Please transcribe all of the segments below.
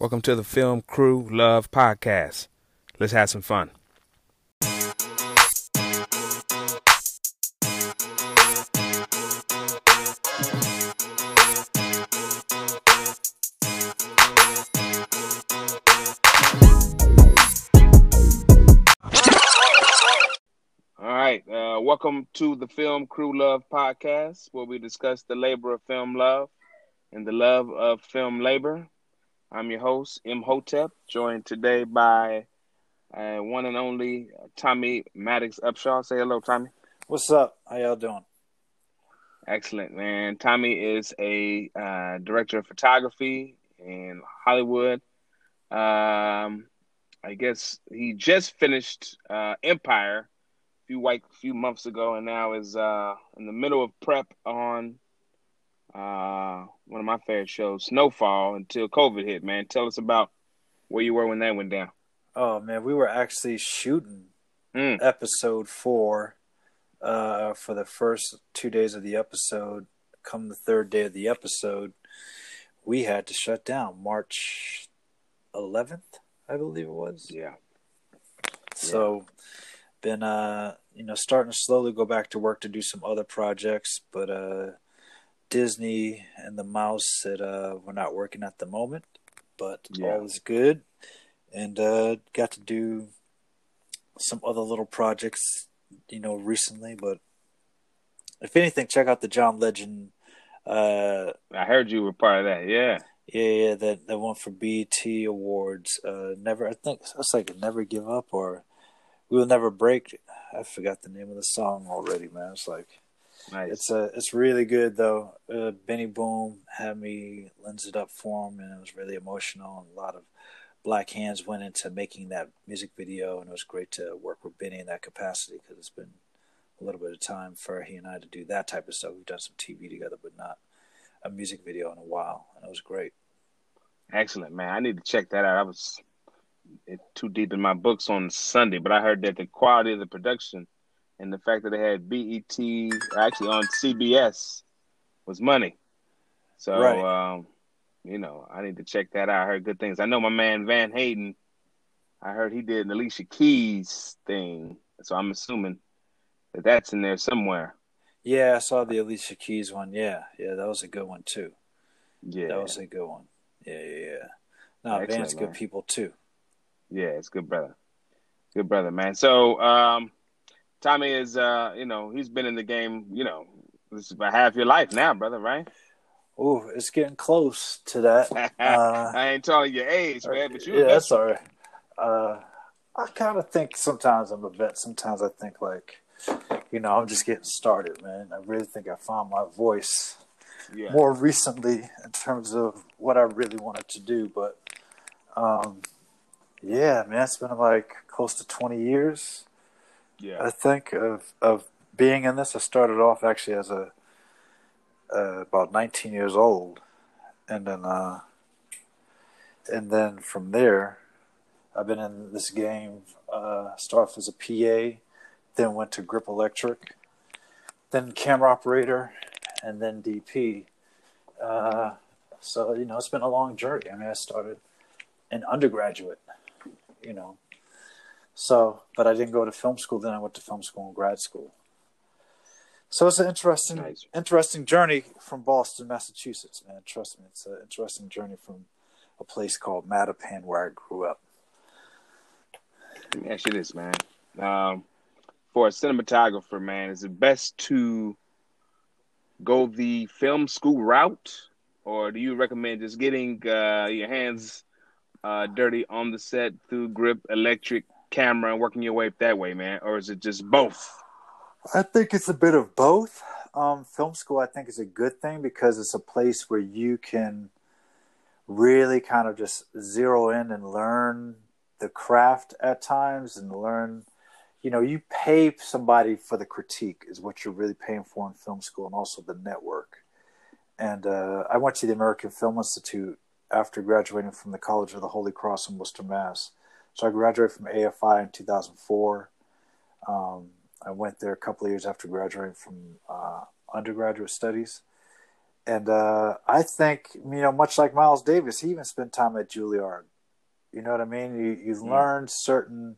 Welcome to the Film Crew Love Podcast. Let's have some fun. All right, uh, welcome to the Film Crew Love Podcast, where we discuss the labor of film love and the love of film labor. I'm your host, M. Imhotep, joined today by uh, one and only Tommy Maddox Upshaw. Say hello, Tommy. What's up? How y'all doing? Excellent, man. Tommy is a uh, director of photography in Hollywood. Um, I guess he just finished uh, Empire a few few months ago, and now is uh, in the middle of prep on uh, one of my favorite shows, Snowfall, until COVID hit. Man, tell us about where you were when that went down. Oh man, we were actually shooting Mm. episode four uh, for the first two days of the episode. Come the third day of the episode, we had to shut down March 11th, I believe it was. Yeah, So, been uh, you know starting to slowly go back to work to do some other projects, but uh, Disney and the Mouse said uh, we're not working at the moment, but Yeah. all is good, and uh, got to do some other little projects, you know, recently. But if anything, check out the John Legend. Uh, I heard you were part of that. Yeah, yeah, yeah, that that one for BET Awards. Uh, never, I think it's like "Never Give Up" or "We Will Never Break." I forgot the name of the song already, man. It's like nice. it's uh, it's really good though. Uh, Benny Boom had me lens it up for him, and it was really emotional. And a lot of black hands went into making that music video, and it was great to work with Benny in that capacity because it's been a little bit of time for he and I to do that type of stuff. We've done some TV together, but not a music video in a while, and it was great. Excellent, man. I need to check that out. I was too deep in my books on Sunday, but I heard that the quality of the production and the fact that they had BET actually on CBS was money. So, Right. um, you know, I need to check that out. I heard good things. I know my man Van Hayden. I heard he did an Alicia Keys thing, so I'm assuming that that's in there somewhere. Yeah, I saw the Alicia Keys one. Yeah, yeah, that was a good one too. Yeah, That was a good one. Yeah, yeah, yeah. No, Excellent, Van's good man. people too. Yeah, it's good brother. Good brother, man. So um Tommy is uh, you know, he's been in the game, you know, this is about half your life now, brother, right? Oh, it's getting close to that. Uh, I ain't telling your age, man, but you yeah, that's all right. Uh, I kind of think sometimes I'm a vet. Sometimes I think like, you know, I'm just getting started, man. I really think I found my voice yeah. more recently in terms of what I really wanted to do. But um, yeah, man, it's been like close to 20 years. Yeah. I think of of being in this. I started off actually as a uh, about 19 years old, and then uh, and then from there, I've been in this game. Uh, started off as a PA, then went to Grip Electric, then camera operator, and then DP. Uh, so you know, it's been a long journey. I mean, I started an undergraduate, you know, so, but I didn't go to film school. Then I went to film school and grad school. So it's an interesting, Nice. interesting journey from Boston, Massachusetts. Man, trust me, it's an interesting journey from a place called Mattapan where I grew up. Let me ask you this, man. Um, for a cinematographer, man, is it best to go the film school route, or do you recommend just getting uh, your hands uh, dirty on the set through grip, electric, camera, and working your way that way, man? Or is it just both? I think it's a bit of both. Um, film school, I think, is a good thing because it's a place where you can really kind of just zero in and learn the craft at times and learn. You know, you pay somebody for the critique, is what you're really paying for in film school, and also the network. And uh, I went to the American Film Institute after graduating from the College of the Holy Cross in Worcester, Mass. So I graduated from AFI in 2004. Um, I went there a couple of years after graduating from uh, undergraduate studies, And uh, I think you know, much like Miles Davis, he even spent time at Juilliard. You know what I mean? You you mm. learned certain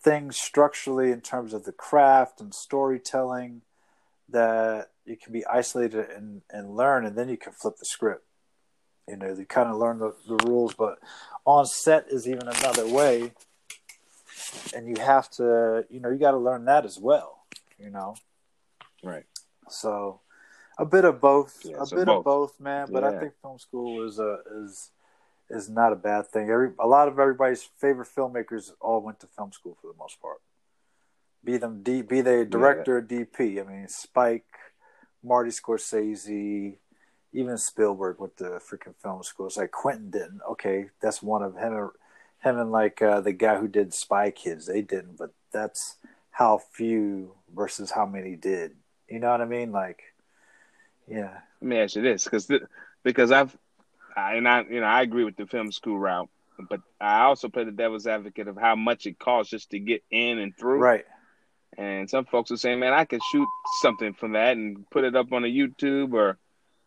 things structurally in terms of the craft and storytelling that you can be isolated and, and learn, and then you can flip the script. You know, you kind of learn the, the rules, but on set is even another way, and you have to, you know, you got to learn that as well. You know, right? So, a bit of both, Yeah, a so bit both. of both, man. But I think film school is a is is not a bad thing. Every a lot of everybody's favorite filmmakers all went to film school for the most part. Be them D, be they director or DP. I mean, Spike, Marty Scorsese, even Spielberg with the freaking film school. It's like Quentin didn't. Okay, that's one of him. and- Him and like uh, the guy who did Spy Kids, they didn't. But that's how few versus how many did. You know what I mean? Like, yeah, Let me ask you this, because because I've I, and I you know I agree with the film school route, but I also play the devil's advocate of how much it costs just to get in and through. right. And some folks are saying, man, I could shoot something from that and put it up on a YouTube or,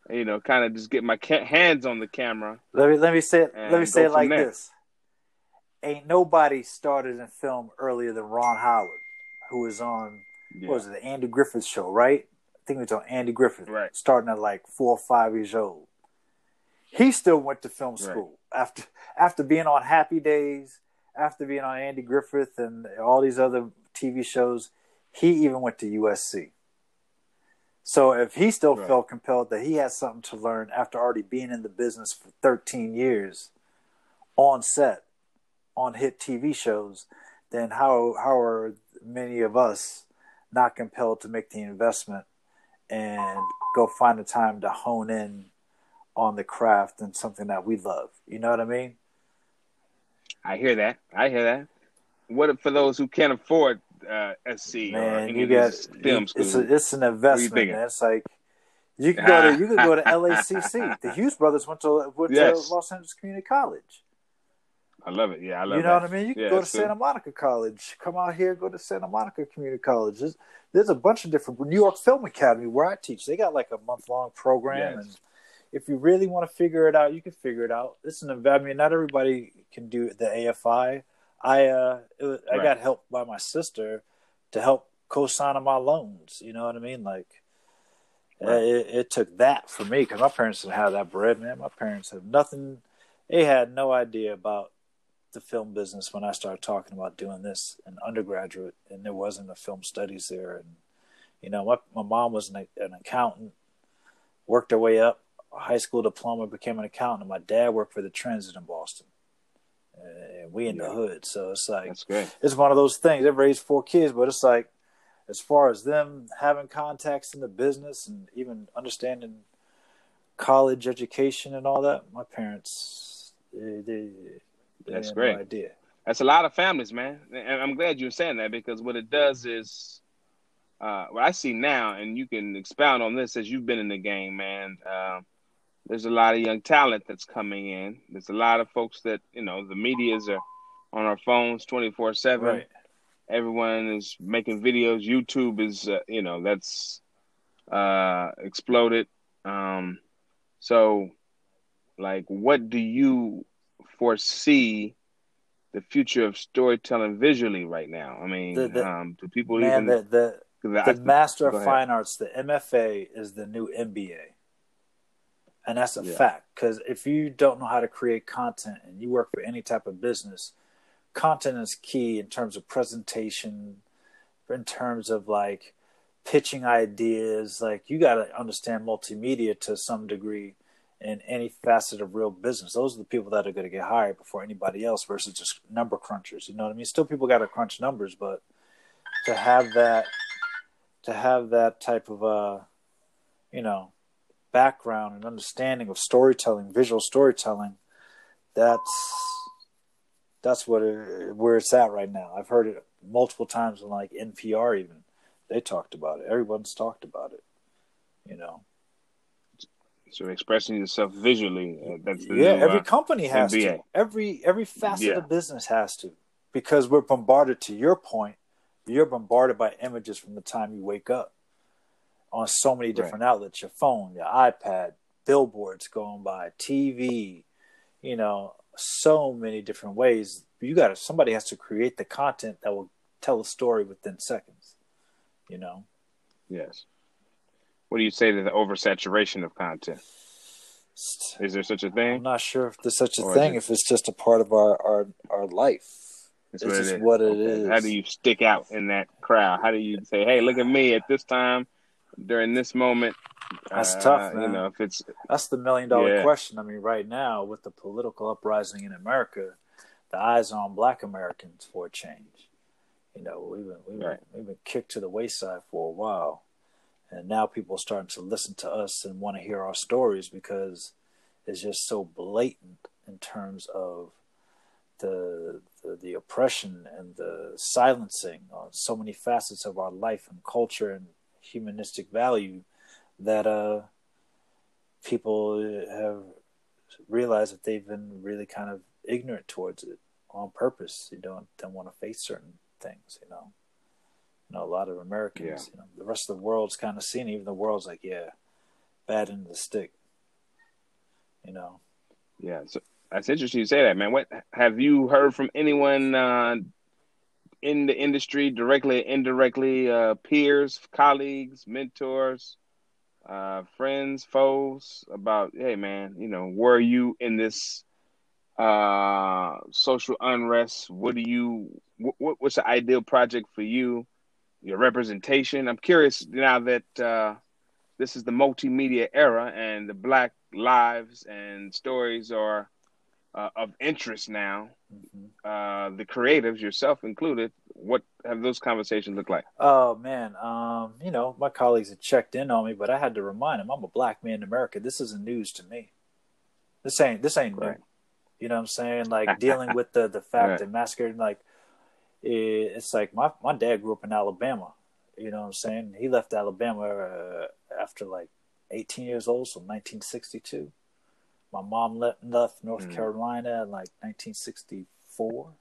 you know, kind of just get my ca- hands on the camera. Let me let me say it. Let me say it like there. this: Ain't nobody started in film earlier than Ron Howard, who was on Yeah. what was it, the Andy Griffith show, right? I think it was on Andy Griffith, Right. starting at like four or five years old. He still went to film school after after being on Happy Days, after being on Andy Griffith and all these other TV shows. He even went to USC. So if he still Right. felt compelled that he had something to learn after already being in the business for 13 years on set on hit TV shows, then how how are many of us not compelled to make the investment and go find the time to hone in on the craft and something that we love? You know what I mean? I hear that. I hear that. What if- for those who can't afford uh, SC Man, you got these film it's schools? a, it's an investment, man. It's like you can go to you can go to LACC. The Hughes brothers went to went Yes. to Los Angeles Community College. I love it. Yeah, I love You know that. what I mean? You can Yeah, go to Santa Monica College. Come out here, go to Santa Monica Community College. There's, there's a bunch of different New York Film Academy where I teach. They got like a month long program, Yes. and if you really want to figure it out, you can figure it out. Listen, I mean, not everybody can do the AFI. I uh, it was, I got help by my sister to help co-sign on my loans. You know what I mean? Like. Right. It, it took that for me because my parents didn't have that bread, man. My parents have nothing. They had no idea about the film business when I started talking about doing this in undergraduate, and there wasn't a film studies there. And you know, my my mom was an, an accountant, worked her way up, high school diploma, became an accountant. And my dad worked for the Transit in Boston, and we in Yeah. the hood. So it's like it's one of those things. They've raised four kids, but it's like as far as them having contacts in the business and even understanding college education and all that, my parents they, they, they That's great. no idea. That's a lot of families, man. And I'm glad you're saying that because what it does is, uh, what I see now, and you can expound on this as you've been in the game, man. Uh, there's a lot of young talent that's coming in. There's a lot of folks that you know the media's are on our phones 24 seven. Everyone is making videos. YouTube is, uh, you know, that's uh, exploded. Um, so, like, what do you foresee the future of storytelling visually right now? I mean, The- the- um, do people Man, even? the the, 'cause I- the Master of. Fine Arts, the MFA, is the new MBA, and that's a Yeah. fact. Because if you don't know how to create content and you work for any type of business, content is key in terms of presentation, in terms of like pitching ideas. Like you got to understand multimedia to some degree in any facet of real business. Those are the people that are going to get hired before anybody else versus just number crunchers. You know what I mean? Still, people got to crunch numbers, but to have that, to have that type of uh, you know, background and understanding of storytelling, visual storytelling, that's that's what it, where it's at right now. I've heard it multiple times on like NPR even. They talked about it. Everyone's talked about it. You know. so expressing yourself visually. Uh, that's the yeah, new, every uh, company has to. MBA. Every every facet Yeah. of business has to. Because we're bombarded to your point, you're bombarded by images from the time you wake up on so many different outlets, your phone, your iPad, billboards going by, TV, you know, so many different ways. You got to somebody has to create the content that will tell a story within seconds. You know. Yes. What do you say to the oversaturation of content? Is there such a thing? I'm not sure if there's such a or thing. It... If it's just a part of our our, our life. It's, it's what just it what it okay. is. How do you stick out in that crowd? How do you say, "Hey, look at me at this time, during this moment"? That's uh, tough, man. You know, if it's that's the million dollar yeah. question. I mean, right now with the political uprising in America, the eyes are on Black Americans for a change. You know, we've been we've, right. been, we've been kicked to the wayside for a while, and now people are starting to listen to us and want to hear our stories because it's just so blatant in terms of the, the the, oppression and the silencing on so many facets of our life and culture and humanistic value that uh, people have realized that they've been really kind of ignorant towards it on purpose. You don't don't want to face certain things, you know. You know, a lot of Americans, yeah. you know, the rest of the world's kind of seen. Even the world's like, yeah, bad end of the stick. You know. Yeah, so that's interesting you say that, man. What have you heard from anyone uh, in the industry, directly, indirectly, uh, peers, colleagues, mentors, uh, friends, foes, about hey, man, you know, were you in this uh, social unrest? What do you? What, what's the ideal project for you? your representation. I'm curious now that uh, this is the multimedia era and the Black lives and stories are uh, of interest now. Mm-hmm. Uh, the creatives, yourself included, what have those conversations looked like? Oh man, um, you know my colleagues had checked in on me, but I had to remind them I'm a black man in America. This isn't news to me. This ain't this ain't right. new. You know what I'm saying? Like dealing with the the fact right. that massacre, like it's like my my dad grew up in Alabama. You know what I'm saying? He left Alabama uh, after like 18 years old, so 1962. My mom left, left North mm. Carolina in like 1964.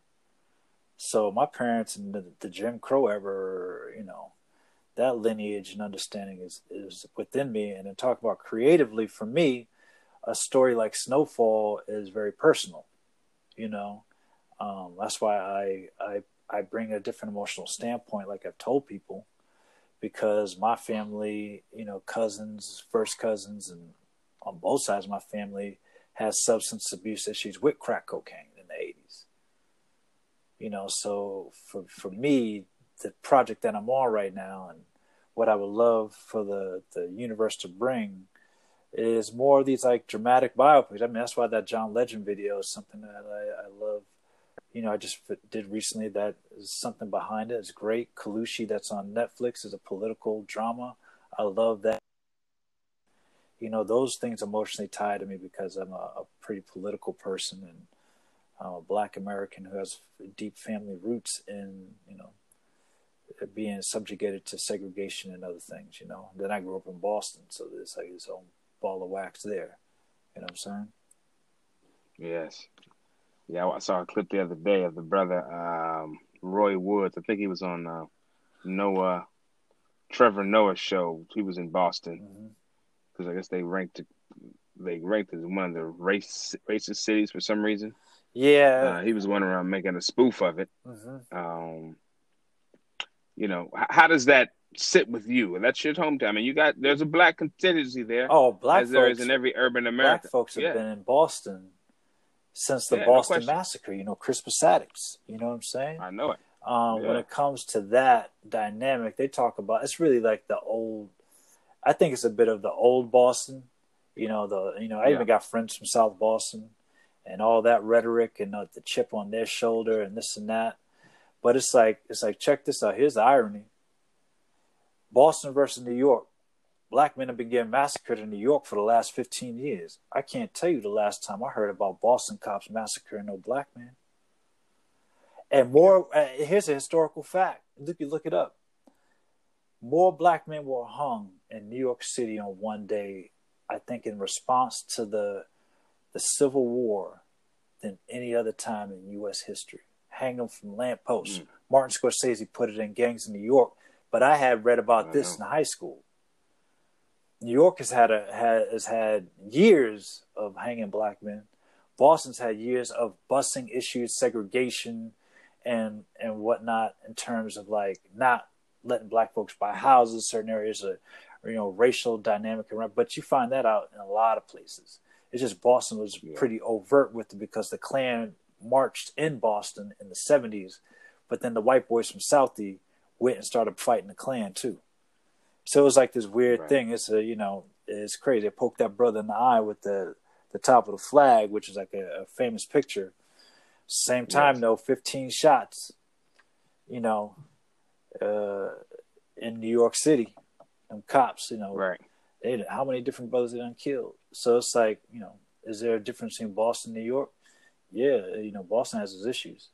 So my parents and the, the Jim Crow ever, you know, that lineage and understanding is is within me. And to talk about creatively, for me, a story like Snowfall is very personal. You know, um, that's why I I I bring a different emotional standpoint, like I've told people, because my family, you know, cousins, first cousins, and on both sides of my family has substance abuse issues with crack cocaine in the 80s. You know, so for for me, the project that I'm on right now and what I would love for the, the universe to bring is more of these like dramatic biopics. I mean, that's why that John Legend video is something that I, I love you know, I just did recently that is something behind it. It's great. Kalushi, that's on Netflix, is a political drama. I love that. You know, those things emotionally tie to me because I'm a, a pretty political person and I'm a black American who has deep family roots in, you know, being subjugated to segregation and other things, you know. Then I grew up in Boston, so there's like his own ball of wax there. You know what I'm saying? Yes. Yeah, I saw a clip the other day of the brother um, Roy Woods. I think he was on uh, Noah, Trevor Noah's show. He was in Boston because. I guess they ranked they ranked as one of the race racist cities for some reason. Yeah, uh, he was one around making a spoof of it. Mm-hmm. Um, you know, h- how does that sit with you? And that's your hometown. I mean, you got there's a black contingency there. Oh, black as folks, there is in every urban America. Black folks have yeah. been in Boston since the yeah, Boston no Massacre. You know, Crispus Attucks. You know what I'm saying? I know it. Um, yeah. When it comes to that dynamic, they talk about it's really like the old. I think it's a bit of the old Boston. You know the you know I yeah. even got friends from South Boston, and all that rhetoric and uh, the chip on their shoulder and this and that. But it's like it's like check this out. Here's the irony. Boston versus New York black men have been getting massacred in New York for the last 15 years. I can't tell you the last time I heard about Boston cops massacring no black man. And more, uh, here's a historical fact. Look, you look it up. More black men were hung in New York City on one day, I think, in response to the the Civil War than any other time in U.S. history. Hang them from lampposts. Mm. Martin Scorsese put it in Gangs in New York, but I had read about this in high school New York has had a has had years of hanging black men. Boston's had years of busing issues, segregation, and and whatnot in terms of like not letting black folks buy houses, certain areas of you know racial dynamic around. But you find that out in a lot of places. It's just Boston was yeah. pretty overt with it because the Klan marched in Boston in the '70s, but then the white boys from Southie went and started fighting the Klan too. So it was like this weird right. thing. It's a you know it's crazy. I poked that brother in the eye with the the top of the flag, which is like a, a famous picture. Same time yes. though, 15 shots. You know, uh, in New York City, them cops. You know, right? They, how many different brothers they done killed? So it's like you know, is there a difference between Boston, New York? Yeah, you know, Boston has its issues.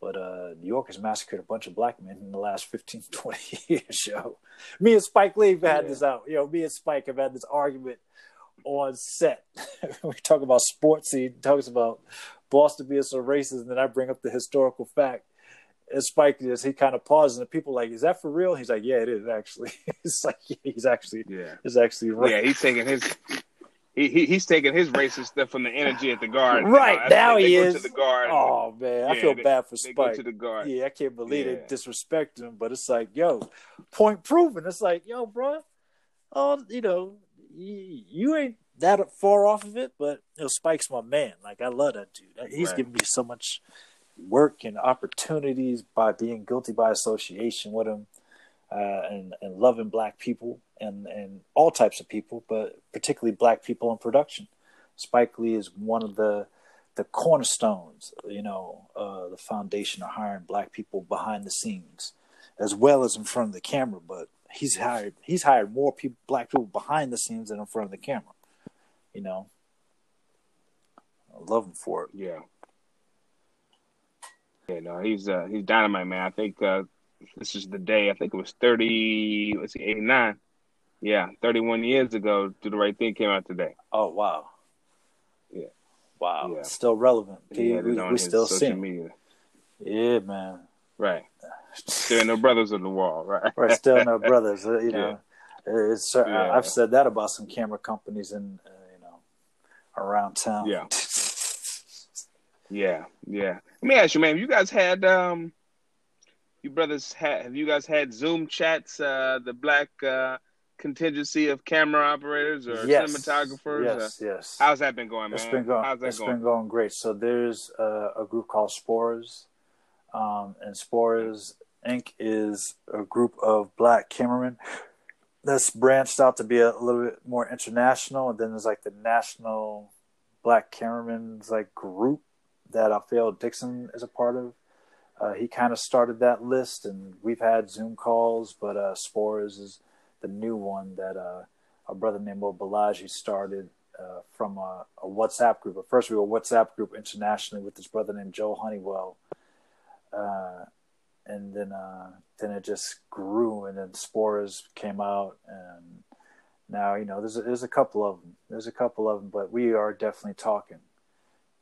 But uh, New York has massacred a bunch of black men in the last 15, 20 years, yo. Me and Spike Lee have had yeah. this out. You know, me and Spike have had this argument on set. we talk about sports, he talks about Boston being so racist, and then I bring up the historical fact. And Spike just he kind of pauses, and the people like, "Is that for real?" He's like, "Yeah, it is actually." it's like yeah, he's actually, yeah, he's actually right. Yeah, he's taking his he, he he's taking his racist stuff from the energy at the guard. Right uh, now, he is. the guard. Oh man, I feel they, bad for Spike. to the guard. Yeah, I can't believe yeah. they disrespect him. But it's like, yo, point proven. It's like, yo, bro, oh, you know, you, you ain't that far off of it. But you know, Spike's my man. Like I love that dude. He's right. giving me so much work and opportunities by being guilty by association with him, uh, and and loving black people and and all types of people, but particularly black people in production. Spike Lee is one of the the cornerstones, you know, uh, the foundation of hiring black people behind the scenes, as well as in front of the camera. But he's hired he's hired more people, black people behind the scenes than in front of the camera. You know, I love him for it. Yeah. Yeah, no, he's uh, he's dynamite, man. I think uh, this is the day. I think it was thirty. Let's see, eighty nine. Yeah, 31 years ago, Do the Right Thing came out today. Oh, wow. Yeah. Wow. Yeah. Still relevant. Yeah, we, we still see media. Yeah, man. Right. Still no brothers on the wall, right? right. Still no brothers. Uh, you know, yeah. it's, uh, yeah. I've said that about some camera companies in, uh, you know, around town. Yeah. yeah. Yeah. Let me ask you, man. You guys had um, you brothers had have you guys had Zoom chats? Uh, the black uh contingency of camera operators or yes. cinematographers? Yes, or, yes. How's that been going, man? It's been going. How's that it's going? been going great. So there's a, a group called Spores, um, and Spores Inc. is a group of black cameramen that's branched out to be a, a little bit more international. And then there's like the National Black Cameramen's like group that Alfeo Dixon is a part of. Uh, he kind of started that list, and we've had Zoom calls, but uh, Spores is the new one that uh, a brother named Balaji started uh, from a, a, WhatsApp group. At first, we were a WhatsApp group internationally with this brother named Joe Honeywell, uh, and then uh, then it just grew, and then Spores came out, and now you know there's a, there's a couple of them. There's a couple of them, but we are definitely talking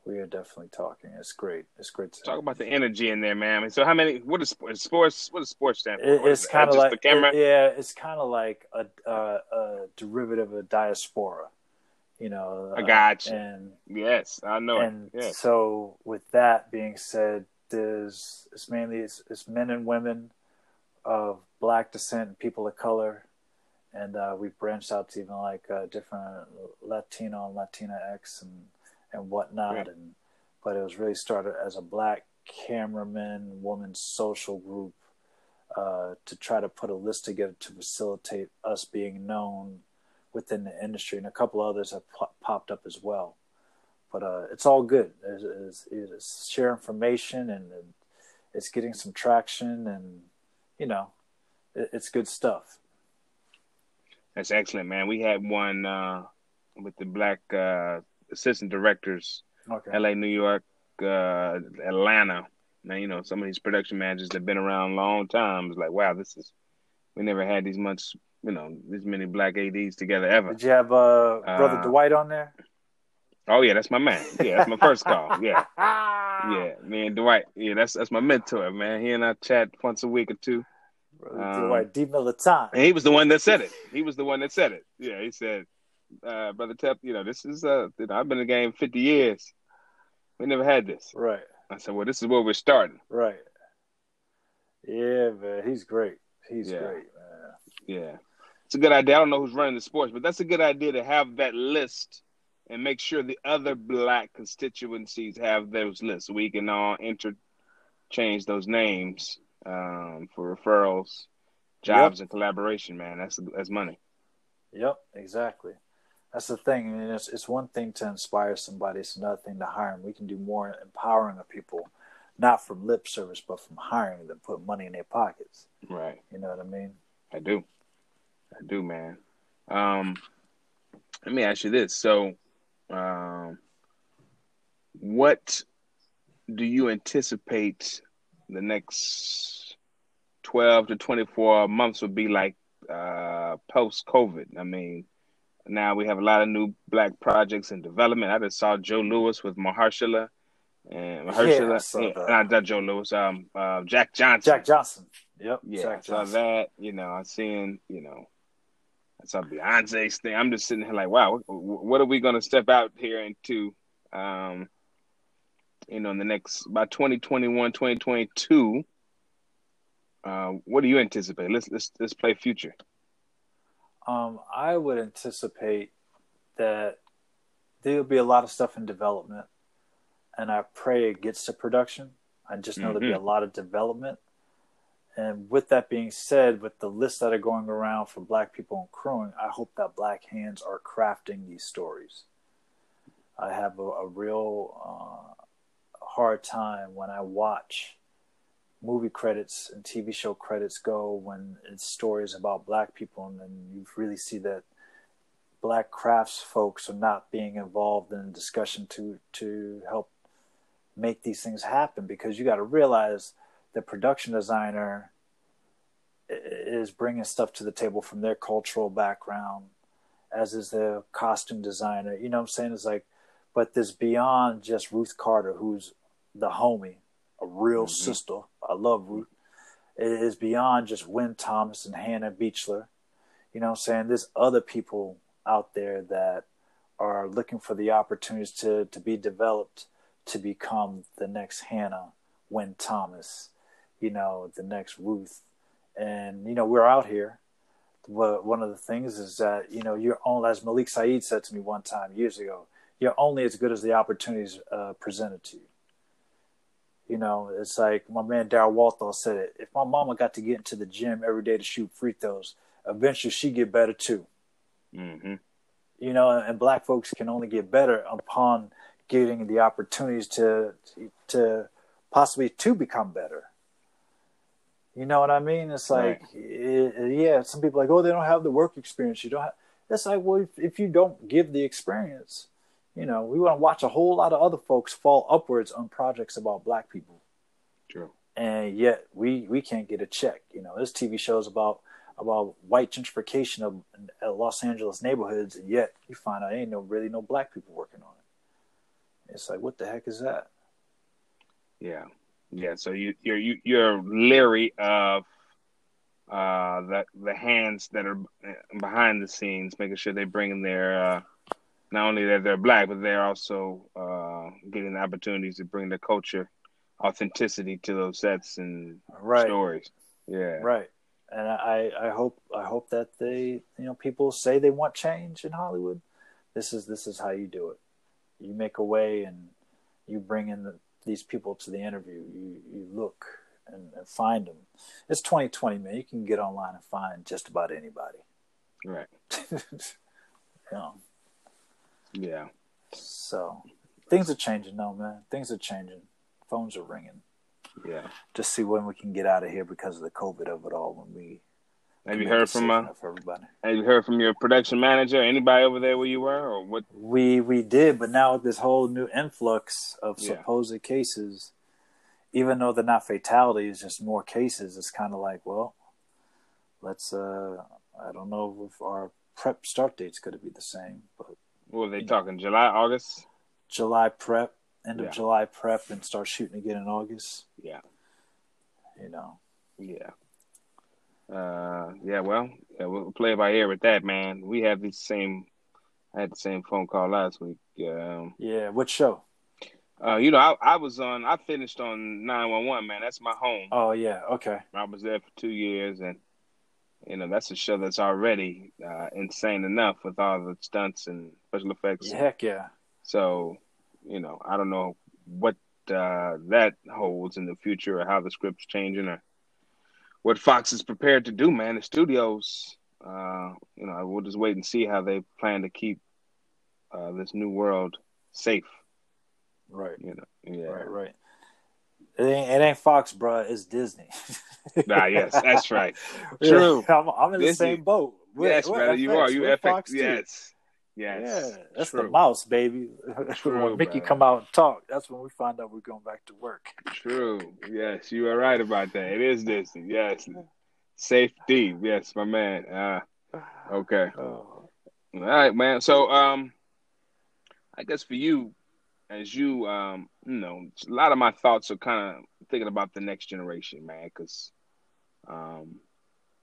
we are definitely talking. It's great. It's great to talk about the energy in there, man. So, how many? What is sports? What is sports stand for? It, it's kind of like the camera. It, yeah, it's kind of like a, uh, a derivative of diaspora. You know, I got you. And yes, I know. And it. Yes. so, with that being said, there's it's mainly it's, it's men and women of black descent and people of color and uh, we've branched out to even like uh, different Latino and Latina X and and whatnot. Right. And but it was really started as a black cameraman woman social group uh, to try to put a list together to facilitate us being known within the industry, and a couple others have popped up as well. But uh, it's all good. It's, it's, it's share information, and, and, it's getting some traction, and you know, it, it's good stuff. That's excellent, man. We had one uh, with the black uh, assistant directors, okay. L.A., New York, uh, Atlanta. Now you know some of these production managers that have been around a long time. It's like, wow, this is we never had these much, you know, this many black ads together ever. Did you have uh, brother uh, Dwight on there? Oh yeah, that's my man. Yeah, that's my first call. Yeah, yeah, me and Dwight. Yeah, that's that's my mentor, man. He and I chat once a week or two. Brother Um, right, demilitant. And he was the one that said it. He was the one that said it. Yeah, he said, uh, "Brother Tep, you know, this is uh, you know, I've been in the game fifty years. We never had this." Right. I said, "Well, this is where we're starting." Right. Yeah, man, he's great. He's Yeah. great, man. Yeah, it's a good idea. I don't know who's running the sports, but that's a good idea to have that list and make sure the other black constituencies have those lists. We can all interchange those names um, for referrals, jobs, and collaboration. Man, that's that's money. Yep, exactly. That's the thing. I mean, it's it's one thing to inspire somebody. It's another thing to hire them. We can do more empowering of people, not from lip service, but from hiring them, put money in their pockets. Right. You know what I mean? I do. I do, man. Um, let me ask you this. So, um, what do you anticipate the next 12 to 24 months will be like uh, post COVID? I mean, now we have a lot of new black projects in development. I just saw Joe Louis with Mahershala and Mahershala. Yeah, I saw that. not, not Joe Louis, um, uh, Jack Johnson. Jack Johnson. Yep. Yeah, Jack I saw Johnson. that. You know, I'm seeing. you know, I saw Beyonce's thing. I'm just sitting here like, wow, what, what are we going to step out here into? Um, you know, in the next by 2021, 2022. Uh, what do you anticipate? Let's let's let's play future. Um, I would anticipate that there'll be a lot of stuff in development, and I pray it gets to production. I just know there'll be a lot of development. And with that being said, with the lists that are going around for black people in crewing, I hope that black hands are crafting these stories. I have a, a real uh, hard time when I watch movie credits and TV show credits go when it's stories about black people, and then you really see that black crafts folks are not being involved in discussion to to help make these things happen because you got to realize the production designer is bringing stuff to the table from their cultural background as is the costume designer you know what i'm saying? It's like but this beyond just ruth carter who's the homie a real Mhm. sister i love ruth it is beyond just Wynn Thomas and Hannah Beachler. You know what I'm saying? There's other people out there that are looking for the opportunities to, to be developed to become the next Hannah, Wynn Thomas, you know, the next Ruth. And, you know, we're out here. But one of the things is that, you know, you're only, as Malik Sayeed said to me one time years ago, you're only as good as the opportunities uh, presented to you. You know, it's like my man Daryl Walthall said it. If my mama got to get into the gym every day to shoot free throws, eventually she get better too. hmm You know, and black folks can only get better upon getting the opportunities to to possibly to become better. You know what I mean? It's like, eh, yeah, some people are like, oh, they don't have the work experience. You don't have. It's like, well, if, if you don't give the experience, you know, we want to watch a whole lot of other folks fall upwards on projects about black people True. and yet we we can't get a check. You know, this TV shows about about white gentrification of uh, Los Angeles neighborhoods, and yet you find out ain't no really no black people working on it. It's like, what the heck is that? Yeah. Yeah. So you you're you, you're leery of uh the the hands that are behind the scenes, making sure they bring in their uh not only that they're black, but they're also uh getting the opportunities to bring the culture authenticity to those sets and Right, stories. Yeah. right. And I I hope I hope that they you know people say they want change in Hollywood. This is this is how you do it. You make a way and you bring in the, these people to the interview. You you look and, and find them. It's 2020, man. You can get online and find just about anybody. Right. you know, Yeah. so things are changing, though, man. Things are changing. Phones are ringing. Yeah. Just see when we can get out of here because of the COVID of it all. When we Have you heard from uh everybody. have you heard from your production manager? Anybody over there where you were or what We we did, but now with this whole new influx of Yeah. supposed cases, even though they're not fatalities, just more cases. It's kind of like, well, let's. uh I don't know if our prep start date's going to be the same, but what were they talking? July, August? July prep, end Yeah. of July prep, and start shooting again in August. Yeah. You know, Yeah. Uh, yeah, well, yeah, we'll play by ear with that, man. We have the same. I had the same phone call last week. Um, yeah, what show? Uh, you know, I, I was on. I finished on nine one one. Man, that's my home. Oh yeah, okay. I was there for two years, and you know that's a show that's already uh, insane enough with all the stunts and special effects. Heck yeah. So, you know, I don't know what uh, that holds in the future, or how the script's changing, or what Fox is prepared to do. Man, the studios. Uh, you know, we'll just wait and see how they plan to keep uh, this new world safe. Right. You know. Yeah. Right. Right. It ain't, it ain't Fox, bro. It's Disney. ah, yes, that's right. True. I'm, I'm, in the same boat. We're, yes, we're brother, you are. You FX. Fox too. Yes. Yes. Yeah, that's True. the mouse, baby. True, when Mickey brother. come out and talk, that's when we find out we're going back to work. True. Yes, you are right about that. It is Disney. Yes. Safety. Yes, my man. Uh, okay. Oh, All right, man. So, um, I guess for you, as you, um, you know, a lot of my thoughts are kind of thinking about the next generation, man, because, um,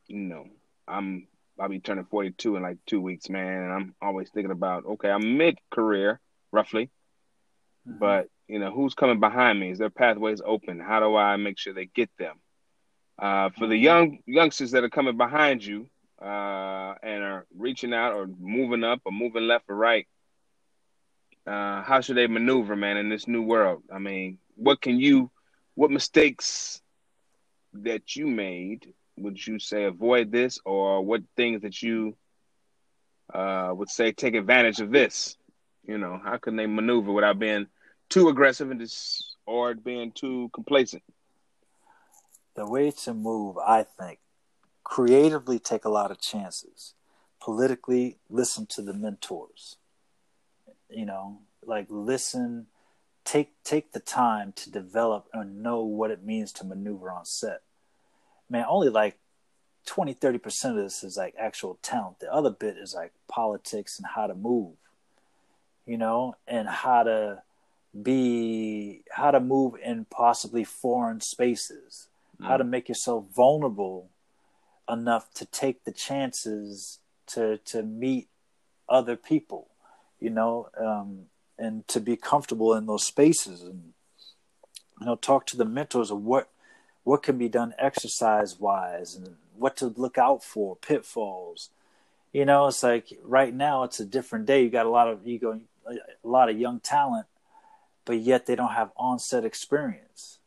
you know, I'm I'll be turning 42 in like two weeks, man, and I'm always thinking about, okay, I'm mid career, roughly, mhm. but you know, who's coming behind me? Is their pathways open? How do I make sure they get them? Uh, for the young youngsters that are coming behind you uh, and are reaching out or moving up or moving left or right, uh, how should they maneuver, man, in this new world? I mean, what can you, what mistakes that you made would you say avoid this, or what things that you uh, would say take advantage of this? You know, how can they maneuver without being too aggressive and just or being too complacent? the way to move, I think, creatively take a lot of chances. Politically, listen to the mentors. You know, like listen, take take the time to develop and know what it means to maneuver on set. Man, only like 20 30% of this is like actual talent. The other bit is like politics and how to move. You know, and how to be how to move in possibly foreign spaces how to mm. make yourself vulnerable enough to take the chances to to meet other people you know um, and to be comfortable in those spaces and you know talk to the mentors of what what can be done exercise wise and what to look out for pitfalls. You know it's like right now it's a different day. You got a lot of you go a lot of young talent but yet they don't have on-set experience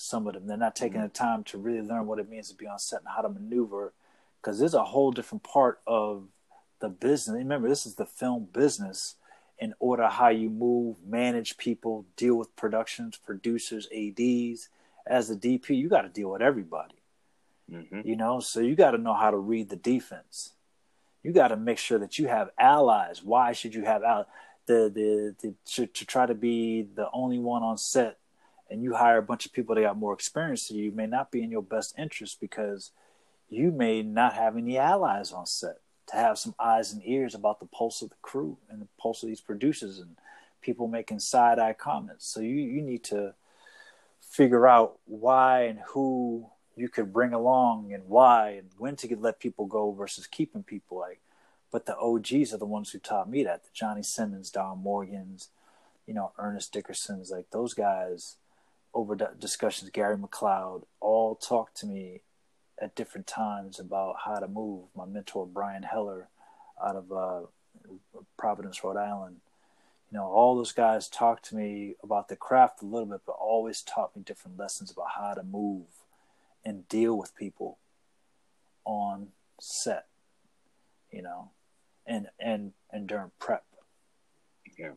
some of them. They're not taking the time to really learn what it means to be on set and how to maneuver because there's a whole different part of the business remember this is the film business in order how you move manage people deal with productions producers ads as a dp you got to deal with everybody. Mm-hmm. you know so you got to know how to read the defense. You got to make sure that you have allies. Why should you have allies the, the, the to, to try to be the only one on set and you hire a bunch of people that got more experience than you may not be in your best interest because you may not have any allies on set to have some eyes and ears about the pulse of the crew and the pulse of these producers and people making side eye comments. So you, you need to figure out why and who you could bring along and why and when to let people go versus keeping people like but the OGs are the ones who taught me that the Johnny Simmons, Don Morgans, you know, Ernest Dickerson's like those guys over discussions, Gary McLeod, all talked to me at different times about how to move. My mentor, Brian Heller, out of uh, Providence, Rhode Island, you know, all those guys talked to me about the craft a little bit, but always taught me different lessons about how to move and deal with people on set, you know, and and and during prep. Yeah.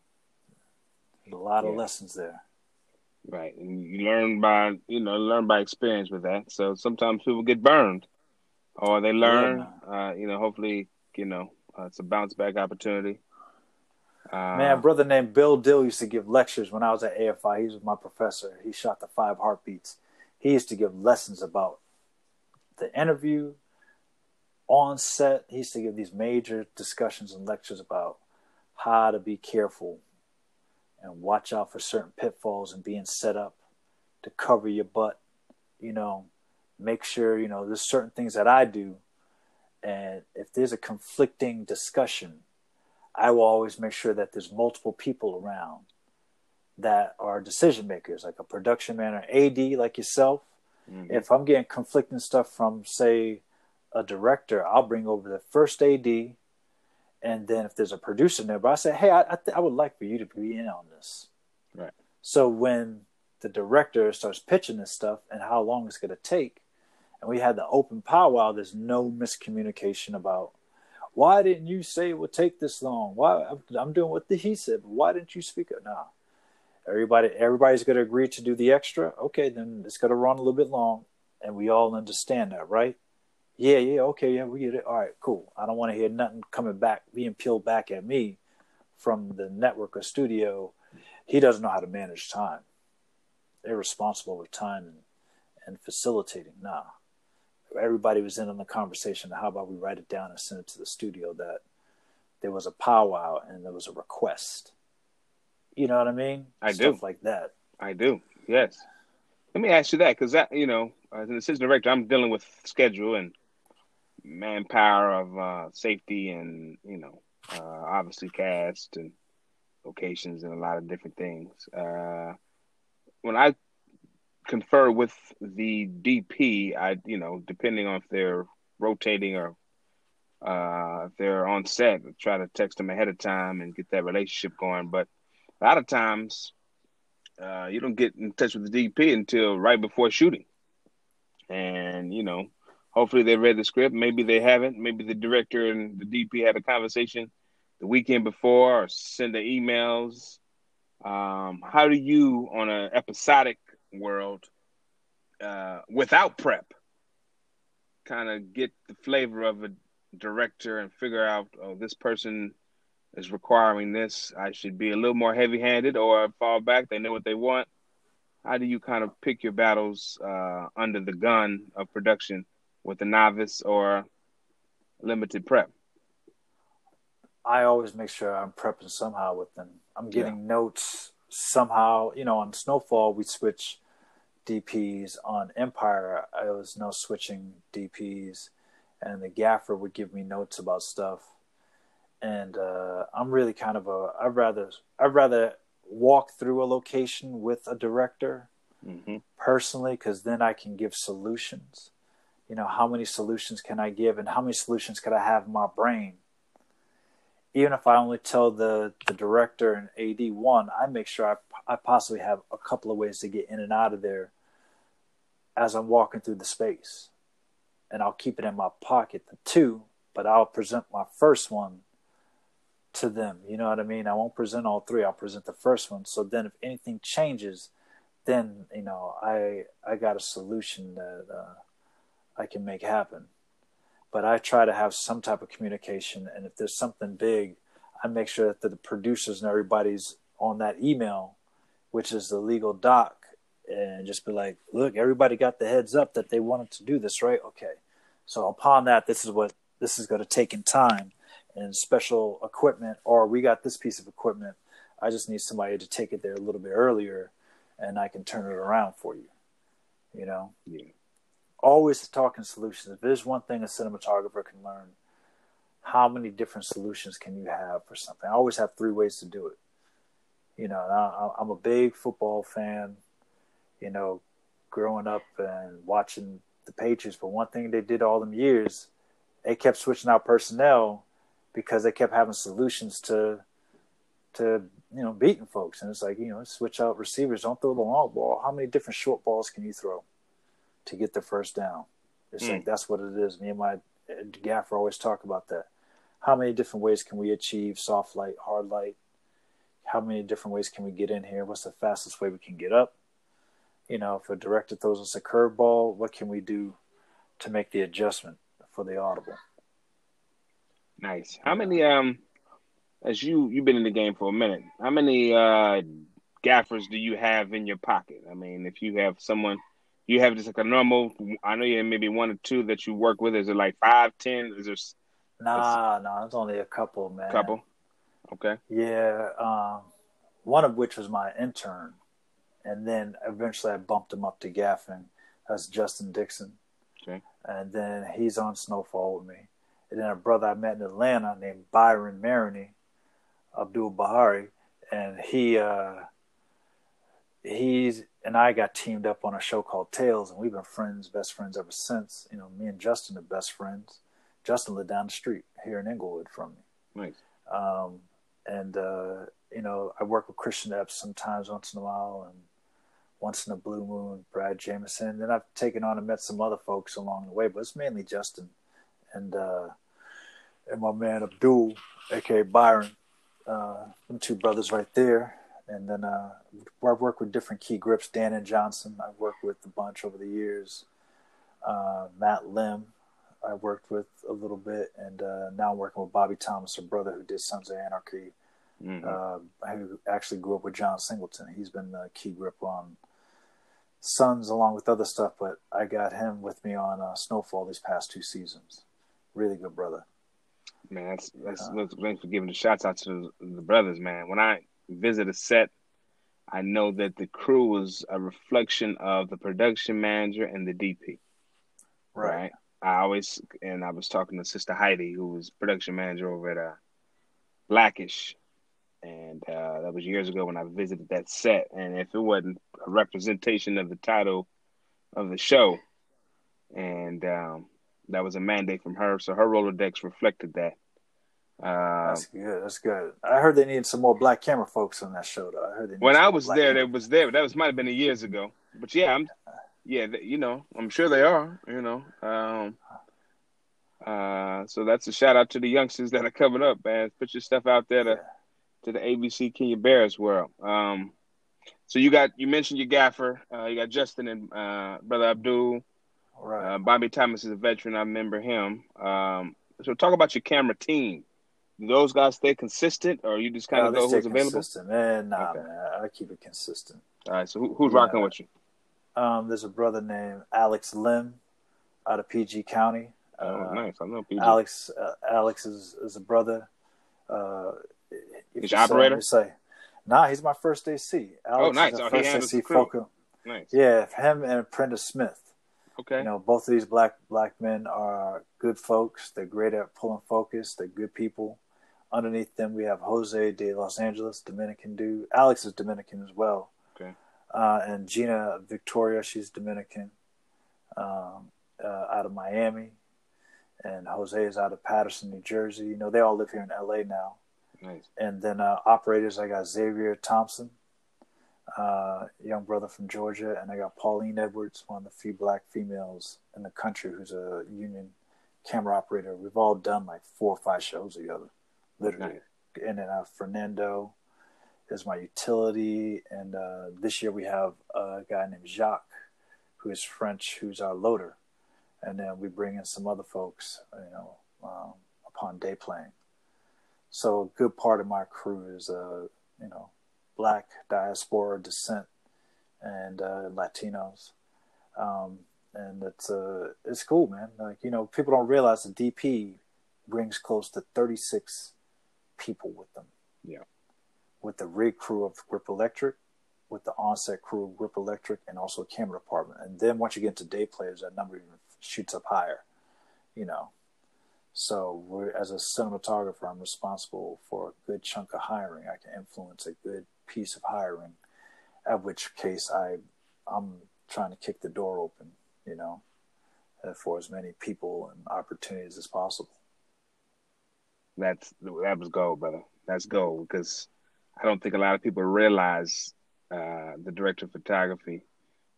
A lot of lessons there. Right, and you learn by you know learn by experience with that. So sometimes people get burned, or they learn. uh, you know, hopefully, you know, uh, it's a bounce back opportunity. Uh, Man, a brother named Bill Dill used to give lectures when I was at AFI. He was my professor. He shot the five heartbeats. He used to give lessons about the interview on set. He used to give these major discussions and lectures about how to be careful and watch out for certain pitfalls and being set up to cover your butt, you know, make sure you know there's certain things that I do, and if there's a conflicting discussion, I will always make sure that there's multiple people around that are decision makers, like a production man or AD like yourself. Mm-hmm. If I'm getting conflicting stuff from, say, a director, I'll bring over the first AD, and then if there's a producer nearby, I say, "Hey, I I, th- I would like for you to be in on this." Right. So when the director starts pitching this stuff and how long it's going to take, and we had the open powwow, there's no miscommunication about why didn't you say it would take this long? Why I'm doing what the, he said, but why didn't you speak up? Nah, everybody everybody's going to agree to do the extra. Okay, then it's going to run a little bit long, and we all understand that, right? Yeah, yeah, okay, yeah, we get it. All right, cool. I don't want to hear nothing coming back, being peeled back at me from the network or studio. He doesn't know how to manage time. They're responsible with time and, and facilitating. Nah, everybody was in on the conversation. How about we write it down and send it to the studio that there was a powwow and there was a request. You know what I mean? I Stuff do. like that. I do. Yes. Let me ask you that because that you know, as an assistant director, I'm dealing with schedule and manpower of uh, safety and you know, uh, obviously cast and locations and a lot of different things. Uh, when I confer with the DP. I, you know, depending on if they're rotating or uh, if they're on set, try to text them ahead of time and get that relationship going. But a lot of times, uh, you don't get in touch with the DP until right before shooting. And, you know, hopefully they read the script. Maybe they haven't. Maybe the director and the DP had a conversation the weekend before or send the emails. Um, how do you, on an episodic world uh, without prep, kind of get the flavor of a director and figure out, oh, this person is requiring this. I should be a little more heavy handed or fall back. They know what they want. How do you kind of pick your battles uh, under the gun of production with a novice or limited prep? I always make sure I'm prepping somehow with them. I'm getting yeah. notes somehow. You know, on Snowfall, we switch DPs on Empire, I was no switching DPs, and the gaffer would give me notes about stuff. And uh, I'm really kind of a I'd rather I'd rather walk through a location with a director mm-hmm. personally because then I can give solutions. You know, how many solutions can I give, and how many solutions could I have in my brain? Even if I only tell the the director and AD one, I make sure I I possibly have a couple of ways to get in and out of there as I'm walking through the space. And I'll keep it in my pocket, the two, but I'll present my first one to them. You know what I mean? I won't present all three. I'll present the first one. So then if anything changes, then, you know, I I got a solution that uh, I can make happen. But I try to have some type of communication. And if there's something big, I make sure that the producers and everybody's on that email which is the legal doc, and just be like, look, everybody got the heads up that they wanted to do this, right? Okay. So upon that, this is what this is going to take in time and special equipment, or we got this piece of equipment. I just need somebody to take it there a little bit earlier, and I can turn it around for you. You know. Yeah. Always talking solutions. If there's one thing a cinematographer can learn, how many different solutions can you have for something? I always have three ways to do it. You know, I, I'm a big football fan. You know, growing up and watching the Patriots. But one thing they did all them years, they kept switching out personnel because they kept having solutions to to you know beating folks. And it's like you know, switch out receivers. Don't throw the long ball. How many different short balls can you throw to get the first down? It's mm. like that's what it is. Me and my gaffer always talk about that. How many different ways can we achieve soft light, hard light? how many different ways can we get in here? What's the fastest way we can get up? You know, if a director throws us a curveball, what can we do to make the adjustment for the audible? Nice. How many um as you you've been in the game for a minute, how many uh gaffers do you have in your pocket? I mean, if you have someone you have just like a normal I know you have maybe one or two that you work with. Is it like five, ten? Is there Nah, no, nah, it's only a couple, man. Couple. Okay. Yeah, um, one of which was my intern, and then eventually I bumped him up to Gaffin. That's Justin Dixon. Okay. And then he's on Snowfall with me. And then a brother I met in Atlanta named Byron Maroney, Abdul Bahari, and he uh, he's and I got teamed up on a show called Tales, and we've been friends, best friends ever since. You know, me and Justin are best friends. Justin lived down the street here in Inglewood from me. Nice. Um, and uh, you know, I work with Christian Epps sometimes, once in a while, and once in a blue moon, Brad Jameson. Then I've taken on and met some other folks along the way, but it's mainly Justin and uh, and my man Abdul, aka Byron. Uh, them two brothers right there. And then uh, I've worked with different key grips. Dan and Johnson, I've worked with a bunch over the years. Uh, Matt Lim, I worked with a little bit, and uh, now I'm working with Bobby Thomas, a brother who did Sons of Anarchy, mm-hmm. uh, who actually grew up with John Singleton. He's been the key grip on Sons along with other stuff, but I got him with me on uh, Snowfall these past two seasons. Really good brother. Man, that's that's uh, thanks for giving the shots out to the, the brothers, man. When I visit a set, I know that the crew was a reflection of the production manager and the DP. Right. right? I always and I was talking to Sister Heidi, who was production manager over at uh, Blackish, and uh, that was years ago when I visited that set. And if it wasn't a representation of the title of the show, and um, that was a mandate from her, so her Rolodex reflected that. Uh, That's good. That's good. I heard they needed some more black camera folks on that show. Though I heard when I was there, that was there. That was might have been years ago. But yeah, I'm yeah, you know, I'm sure they are. You know, um, uh, so that's a shout out to the youngsters that are coming up, man. Put your stuff out there to yeah. to the ABC Kenya Barris world. Um, so you got you mentioned your gaffer. Uh, you got Justin and uh, brother Abdul. Right. Uh, Bobby Thomas is a veteran. I remember him. Um, so talk about your camera team. Do those guys stay consistent, or you just kind of no, go who's available? Man. Nah, okay. man. I keep it consistent. All right. So who, who's yeah. rocking with you? Um, there's a brother named Alex Lim out of PG County. Oh, uh, nice. I know PG. Alex. Uh, Alex is, is a brother. Uh, He's your operator. Say, nah, he's my first AC. Alex oh, nice. Oh, first AC Focal. Nice. Yeah, him and Prentice Smith. Okay. You know, both of these black black men are good folks. They're great at pulling focus. They're good people. Underneath them, we have Jose de Los Angeles, Dominican dude. Alex is Dominican as well. Okay. Uh, and Gina Victoria, she's Dominican, um, uh, out of Miami. And Jose is out of Paterson, New Jersey. You know, they all live here in LA now. Nice. And then uh, operators, I got Xavier Thompson, uh, young brother from Georgia, and I got Pauline Edwards, one of the few black females in the country who's a union camera operator. We've all done like four or five shows together literally. Nice. And then uh, Fernando is my utility, and uh, this year we have a guy named Jacques, who is French, who's our loader, and then we bring in some other folks, you know, um, upon day playing. So a good part of my crew is, uh, you know, black diaspora descent and uh, Latinos. Um, and it's uh, it's cool, man. Like you know, people don't realize the DP brings close to 36 people with them. Yeah. With the rig crew of Grip Electric, with the onset crew of Grip Electric, and also camera department. And then once you get to day players, that number even shoots up higher. You know. So as a cinematographer, I'm responsible for a good chunk of hiring. I can influence a good piece of hiring, at which case I I'm trying to kick the door open, you know, for as many people and opportunities as possible that's that was gold, brother. That's gold because I don't think a lot of people realize uh, the director of photography,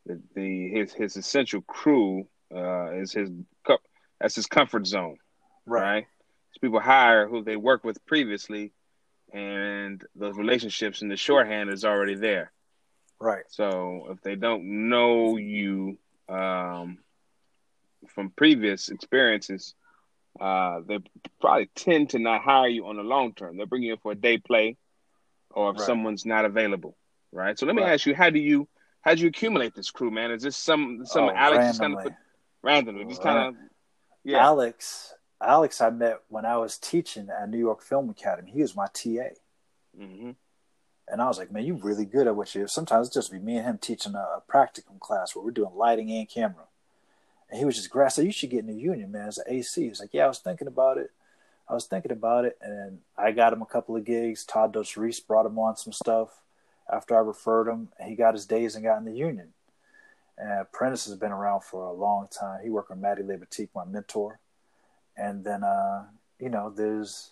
the, the his his essential crew uh, is his cup, that's his comfort zone, right? right? So people hire who they work with previously, and those relationships and the shorthand is already there, right? So if they don't know you um, from previous experiences, uh, they probably tend to not hire you on the long term. They'll bring you in for a day play, or if right. someone's not available, right? So let me right. ask you, how do you how do you accumulate this crew, man? Is this some some oh, Alex randomly. just kind of put randomly, just kind of yeah? Alex, Alex, I met when I was teaching at New York Film Academy. He was my TA. Mm-hmm. And I was like, man, you're really good at what you do. Sometimes it's just be me and him teaching a, a practicum class where we're doing lighting and camera. And he was just grass. you should get in the union, man. As an AC. He's like, yeah, I was thinking about it. I was thinking about it, and I got him a couple of gigs. Todd Dutch Reese brought him on some stuff after I referred him. He got his days and got in the union. And Prentice has been around for a long time. He worked with Matty Libatique, my mentor. And then, uh, you know, there's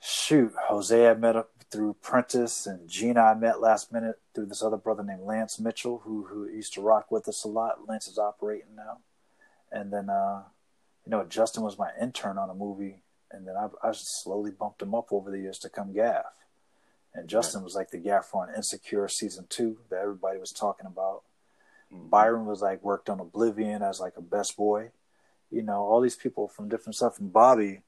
shoot, Jose I met up through Prentice, and Gina I met last minute through this other brother named Lance Mitchell, who who used to rock with us a lot. Lance is operating now, and then uh, you know Justin was my intern on a movie, and then I, I slowly bumped him up over the years to come gaff, and Justin was like the gaffer on Insecure season two that everybody was talking about. Mm-hmm. Byron was like worked on Oblivion as like a best boy, you know all these people from different stuff, and Bobby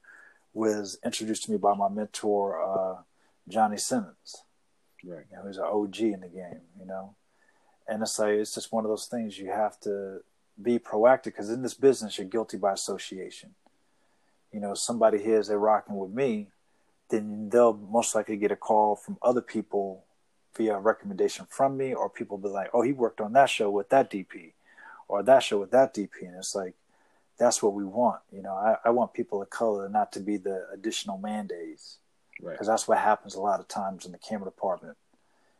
was introduced to me by my mentor uh, Johnny Simmons. Right. You know, he's an OG in the game, you know. And it's like it's just one of those things you have to be proactive because in this business you're guilty by association. You know, somebody hears they're rocking with me, then they'll most likely get a call from other people via recommendation from me, or people be like, "Oh, he worked on that show with that DP, or that show with that DP," and it's like that's what we want. You know, I, I want people of color not to be the additional mandates because right. that's what happens a lot of times in the camera department.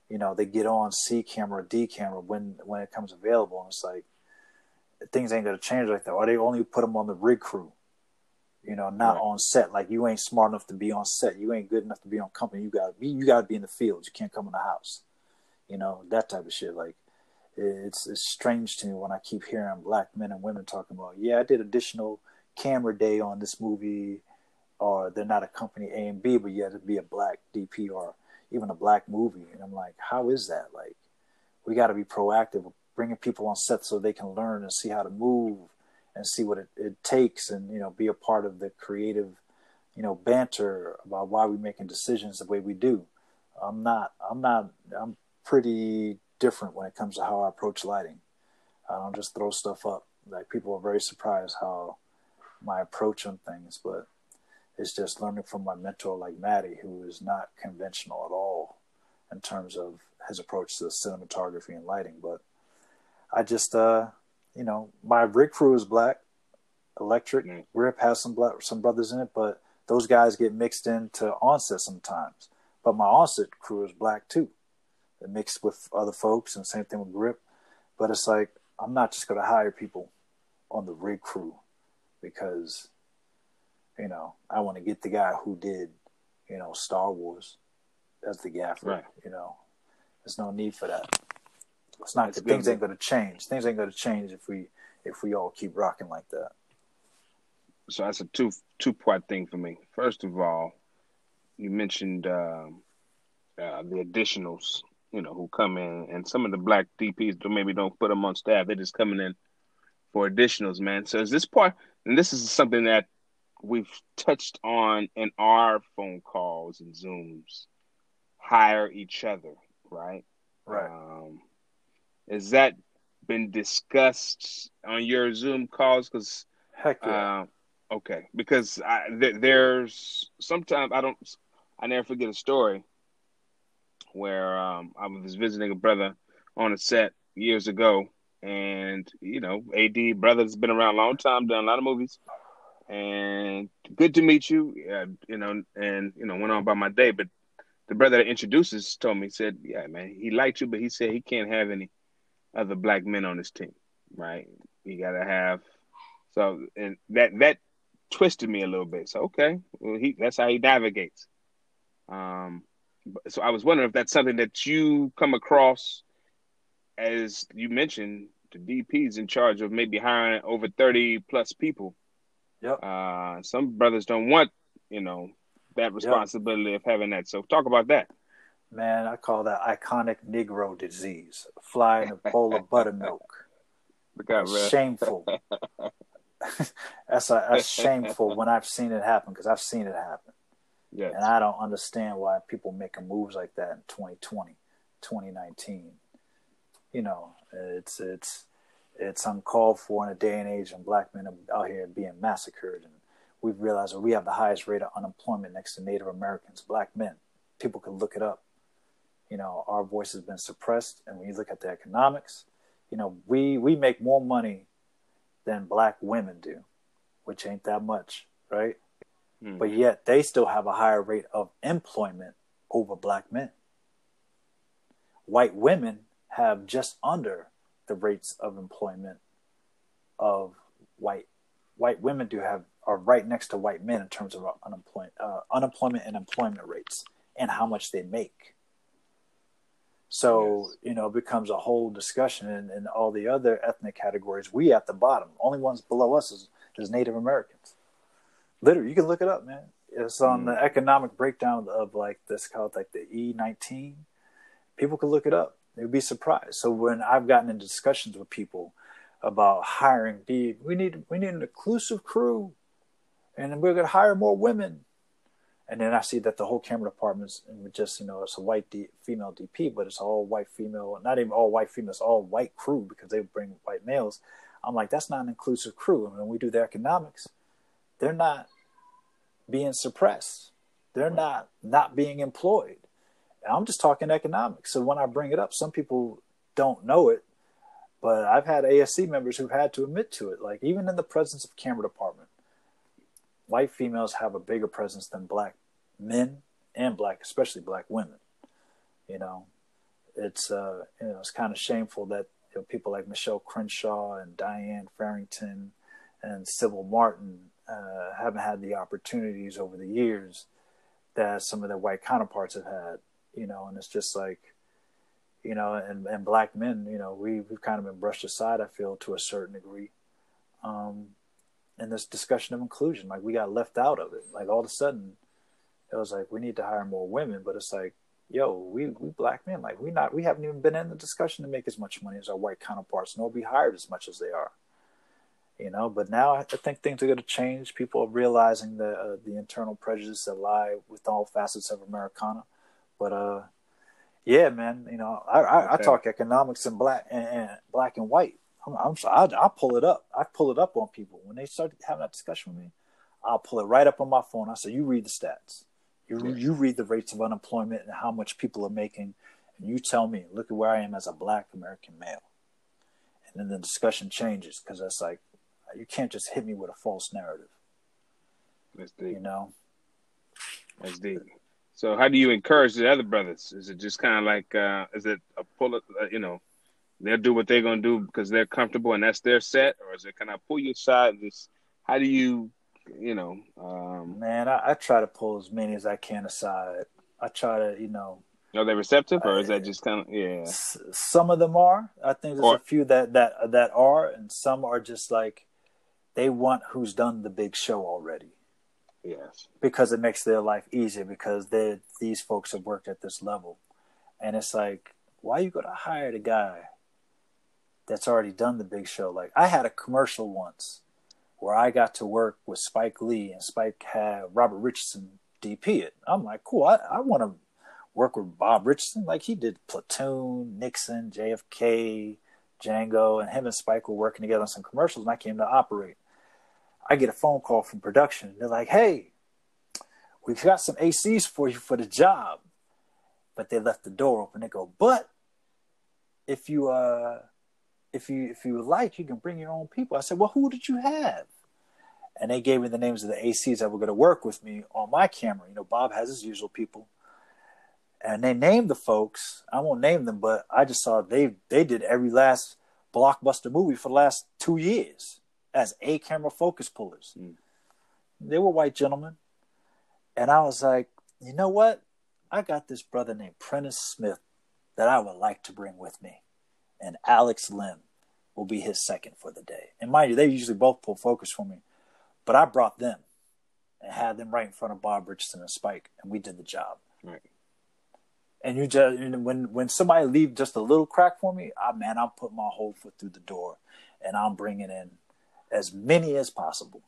You know, they get on C camera, D camera when when it comes available, and it's like things ain't gonna change like that. Or they only put them on the rig crew, you know, not right. on set. Like you ain't smart enough to be on set. You ain't good enough to be on company. You gotta be. You gotta be in the field. You can't come in the house. You know that type of shit. Like it's it's strange to me when I keep hearing black men and women talking about, yeah, I did additional camera day on this movie or they're not a company A and B, but yet it'd be a black DP or even a black movie. And I'm like, how is that? Like, we got to be proactive, bringing people on set so they can learn and see how to move and see what it, it takes, and you know, be a part of the creative, you know, banter about why we're making decisions the way we do. I'm not. I'm not. I'm pretty different when it comes to how I approach lighting. I don't just throw stuff up. Like people are very surprised how my approach on things, but it's just learning from my mentor like Matty, who is not conventional at all in terms of his approach to cinematography and lighting. But I just, uh, you know, my rig crew is black, electric. Mm. Grip has some black, some brothers in it, but those guys get mixed into onset sometimes. But my onset crew is black too, they mixed with other folks, and same thing with grip. But it's like I'm not just going to hire people on the rig crew because you know, I want to get the guy who did, you know, Star Wars as the gaffer. Right. You know, there's no need for that. It's not. It's things ain't going to change. Things ain't going to change if we if we all keep rocking like that. So that's a two two part thing for me. First of all, you mentioned um, uh, the additionals, you know, who come in, and some of the black DPs maybe don't put them on staff. They're just coming in for additionals, man. So is this part? And this is something that we've touched on in our phone calls and Zooms, hire each other, right? Right. Um, has that been discussed on your Zoom calls? Because heck yeah. Uh, okay, because I, th- there's sometimes I don't, I never forget a story where um, I was visiting a brother on a set years ago, and you know, AD brother's been around a long time, done a lot of movies and good to meet you. Uh, you know, and you know, went on by my day. But the brother that introduces told me, said, "Yeah, man, he liked you, but he said he can't have any other black men on his team. Right? You got to have." So, and that that twisted me a little bit. So, okay, well, he that's how he navigates. Um, so I was wondering if that's something that you come across, as you mentioned, the DP's in charge of maybe hiring over thirty plus people Yep. Uh, some brothers don't want, you know, that responsibility yep. of having that. So talk about that. Man, I call that iconic Negro disease. Flying a bowl of buttermilk. Shameful. that's, a, that's shameful when I've seen it happen because I've seen it happen. Yes. And I don't understand why people making moves like that in 2020, 2019. You know, it's it's it's uncalled for in a day and age when black men are out here being massacred. And we've realized that we have the highest rate of unemployment next to Native Americans, black men. People can look it up. You know, our voice has been suppressed. And when you look at the economics, you know, we, we make more money than black women do, which ain't that much, right? Hmm. But yet they still have a higher rate of employment over black men. White women have just under the rates of employment of white white women do have are right next to white men in terms of unemployment uh, unemployment and employment rates and how much they make. So Yes. you know, it becomes a whole discussion, and, and all the other ethnic categories. We at the bottom. Only ones below us is, is Native Americans. Literally, you can look it up, man. It's on the economic breakdown of like this called like the E nineteen. People can look it up. They'd be surprised. So when I've gotten into discussions with people about hiring, be we need we need an inclusive crew, and we're gonna hire more women. And then I see that the whole camera department's just, you know, it's a white D, female DP, but it's all white female, not even all white females, all white crew because they bring white males. I'm like, that's not an inclusive crew. And when we do the economics, they're not being suppressed. They're not not being employed. I'm just talking economics. So when I bring it up, some people don't know it, but I've had ASC members who've had to admit to it. Like even in the presence of camera department, white females have a bigger presence than black men and black, especially black women. You know, it's uh, you know, it's kind of shameful that you know, people like Michelle Crenshaw and Diane Farrington and Cybel Martin uh, haven't had the opportunities over the years that some of their white counterparts have had. You know, and it's just like, you know, and, and black men, you know, we we've kind of been brushed aside. I feel to a certain degree. Um, in this discussion of inclusion. Like we got left out of it. Like all of a sudden, it was like we need to hire more women, but it's like, yo, we we black men, like we not we haven't even been in the discussion to make as much money as our white counterparts, nor be hired as much as they are. You know, but now I think things are going to change. People are realizing the uh, the internal prejudice that lie with all facets of Americana. But uh, yeah, man, you know, I I, I talk economics and black and, and black and white. I'm, I'm I, I pull it up. I pull it up on people when they start having that discussion with me. I'll pull it right up on my phone. I say, "You read the stats. You Yes. you read the rates of unemployment and how much people are making, and you tell me. Look at where I am as a Black American male." And then the discussion changes because that's like, you can't just hit me with a false narrative. That's deep. You know, That's deep. So how do you encourage the other brothers? Is it just kind of like, uh, is it a pull? Uh, you know, they'll do what they're gonna do because they're comfortable and that's their set, or is it kind of pull you aside? And just how do you, you know, um, man, I, I try to pull as many as I can aside. I try to, you know, are they receptive, or is that just kind of yeah? S- some of them are. I think there's Or- a few that that that are, and some are just like they want who's done the big show already Yes. because it makes their life easier because they these folks have worked at this level, and it's like why you gonna hire the guy that's already done the big show? Like I had a commercial once where I got to work with Spike Lee and Spike had Robert Richardson DP it. I'm like, cool. I, I want to work with Bob Richardson. Like he did Platoon, Nixon, JFK, Django, and him and Spike were working together on some commercials, and I came to operate. I get a phone call from production. They're like, "Hey, we've got some ACs for you for the job," but they left the door open. They go, "But if you uh, if you if you would like, you can bring your own people." I said, "Well, who did you have?" And they gave me the names of the ACs that were to work with me on my camera. You know, Bob has his usual people and they named the folks. I won't name them, but I just saw they they did every last blockbuster movie for the last two years as A camera focus pullers. Mm. They were white gentlemen, and I was like, you know what? I got this brother named Prentice Smith that I would like to bring with me, and Alex Lim will be his second for the day. And mind you, they usually both pull focus for me, but I brought them and had them right in front of Bob Richardson and Spike, and we did the job Right. and you just and when when somebody leave just a little crack for me, I man, I'm putting my whole foot through the door, and I'm bringing in as many as possible.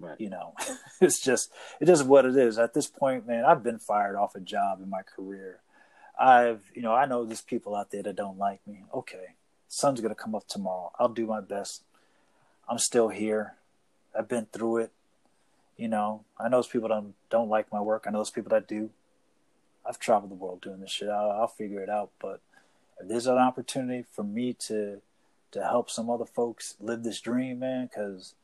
Right. You know, it's just it is what it is. At this point, man, I've been fired off a job in my career. I've you know I know there's people out there that don't like me. Okay, sun's gonna come up tomorrow. I'll do my best. I'm still here. I've been through it. You know, I know those people don't don't like my work. I know those people that do. I've traveled the world doing this shit. I'll, I'll figure it out. But if there's an opportunity for me to to help some other folks live this dream, man. Because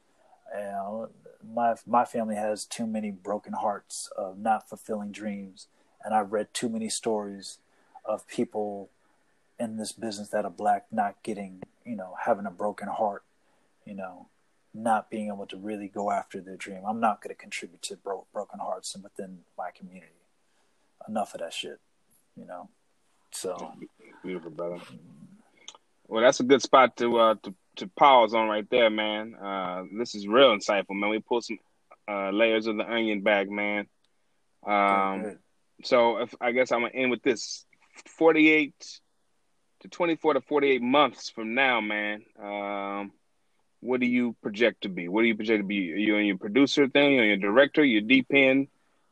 you know, my my family has too many broken hearts of not fulfilling dreams, and I've read too many stories of people in this business that are black not getting, you know, having a broken heart, you know, not being able to really go after their dream. I'm not going to contribute to bro- broken hearts within my community. Enough of that shit, you know. So beautiful, brother. Well, that's a good spot to uh, to to pause on right there, man. Uh, this is real insightful, man. We pulled some uh, layers of the onion back, man. Um, so if, I guess I'm gonna end with this: forty-eight to twenty-four to forty-eight months from now, man. Um, what do you project to be? What do you project to be? Are you on your producer thing? Are you a director? Your DPN?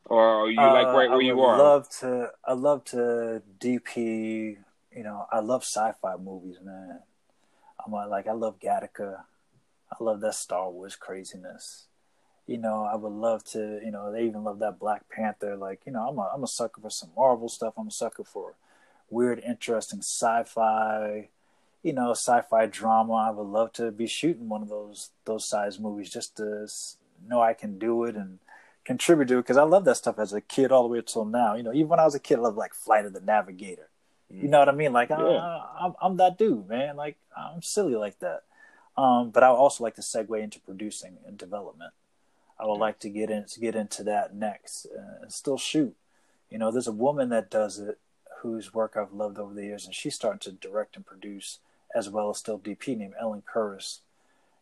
Or are you like right where you are? I love to. I love to DP. You know, I love sci-fi movies, man. I'm like, I love Gattaca. I love that Star Wars craziness. You know, I would love to. You know, they even love that Black Panther. Like, you know, I'm a I'm a sucker for some Marvel stuff. I'm a sucker for weird, interesting sci-fi you know, sci-fi drama. I would love to be shooting one of those those size movies just to know I can do it and contribute to it because I love that stuff as a kid all the way until now. You know, even when I was a kid, I loved like Flight of the Navigator. You know what I mean? Like, yeah. I, am I'm that dude, man. Like, I'm silly like that. Um, but I would also like to segue into producing and development. I would like to get in to get into that next uh, and still shoot. You know, there's a woman that does it whose work I've loved over the years, and she's starting to direct and produce as well as still DP named Ellen Kuras.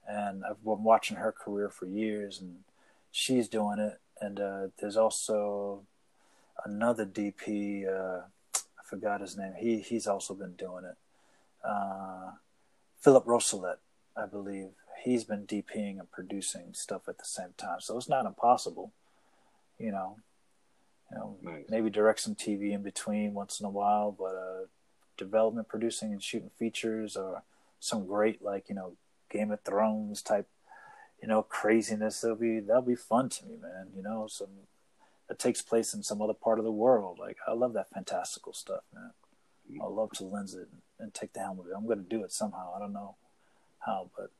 And I've been watching her career for years, and she's doing it. And uh, there's also another DP. Uh, forgot his name. He he's also been doing it. Uh, Philip Rousselot, I believe. He's been DPing and producing stuff at the same time, so it's not impossible. You know, you know, nice. maybe direct some TV in between once in a while, but uh, development, producing, and shooting features, or some great like you know Game of Thrones type, you know craziness. That'll be that'll be fun to me, man. You know, some that takes place in some other part of the world. Like I love that fantastical stuff, man. I love to lens it and take the helm of it. I'm going to do it somehow. I don't know how, but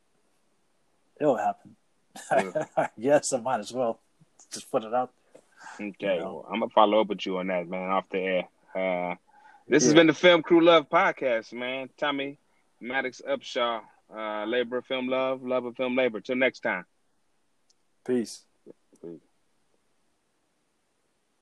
it'll happen. Yeah. yes, I might as well just put it out there. Okay, you know? well, I'm gonna follow up with you on that, man, off the air. Uh, this yeah. has been the Film Crew Love podcast, man. Tommy Maddox Upshaw, uh, Labor Film Love, Love of Film Labor. Till next time. Peace.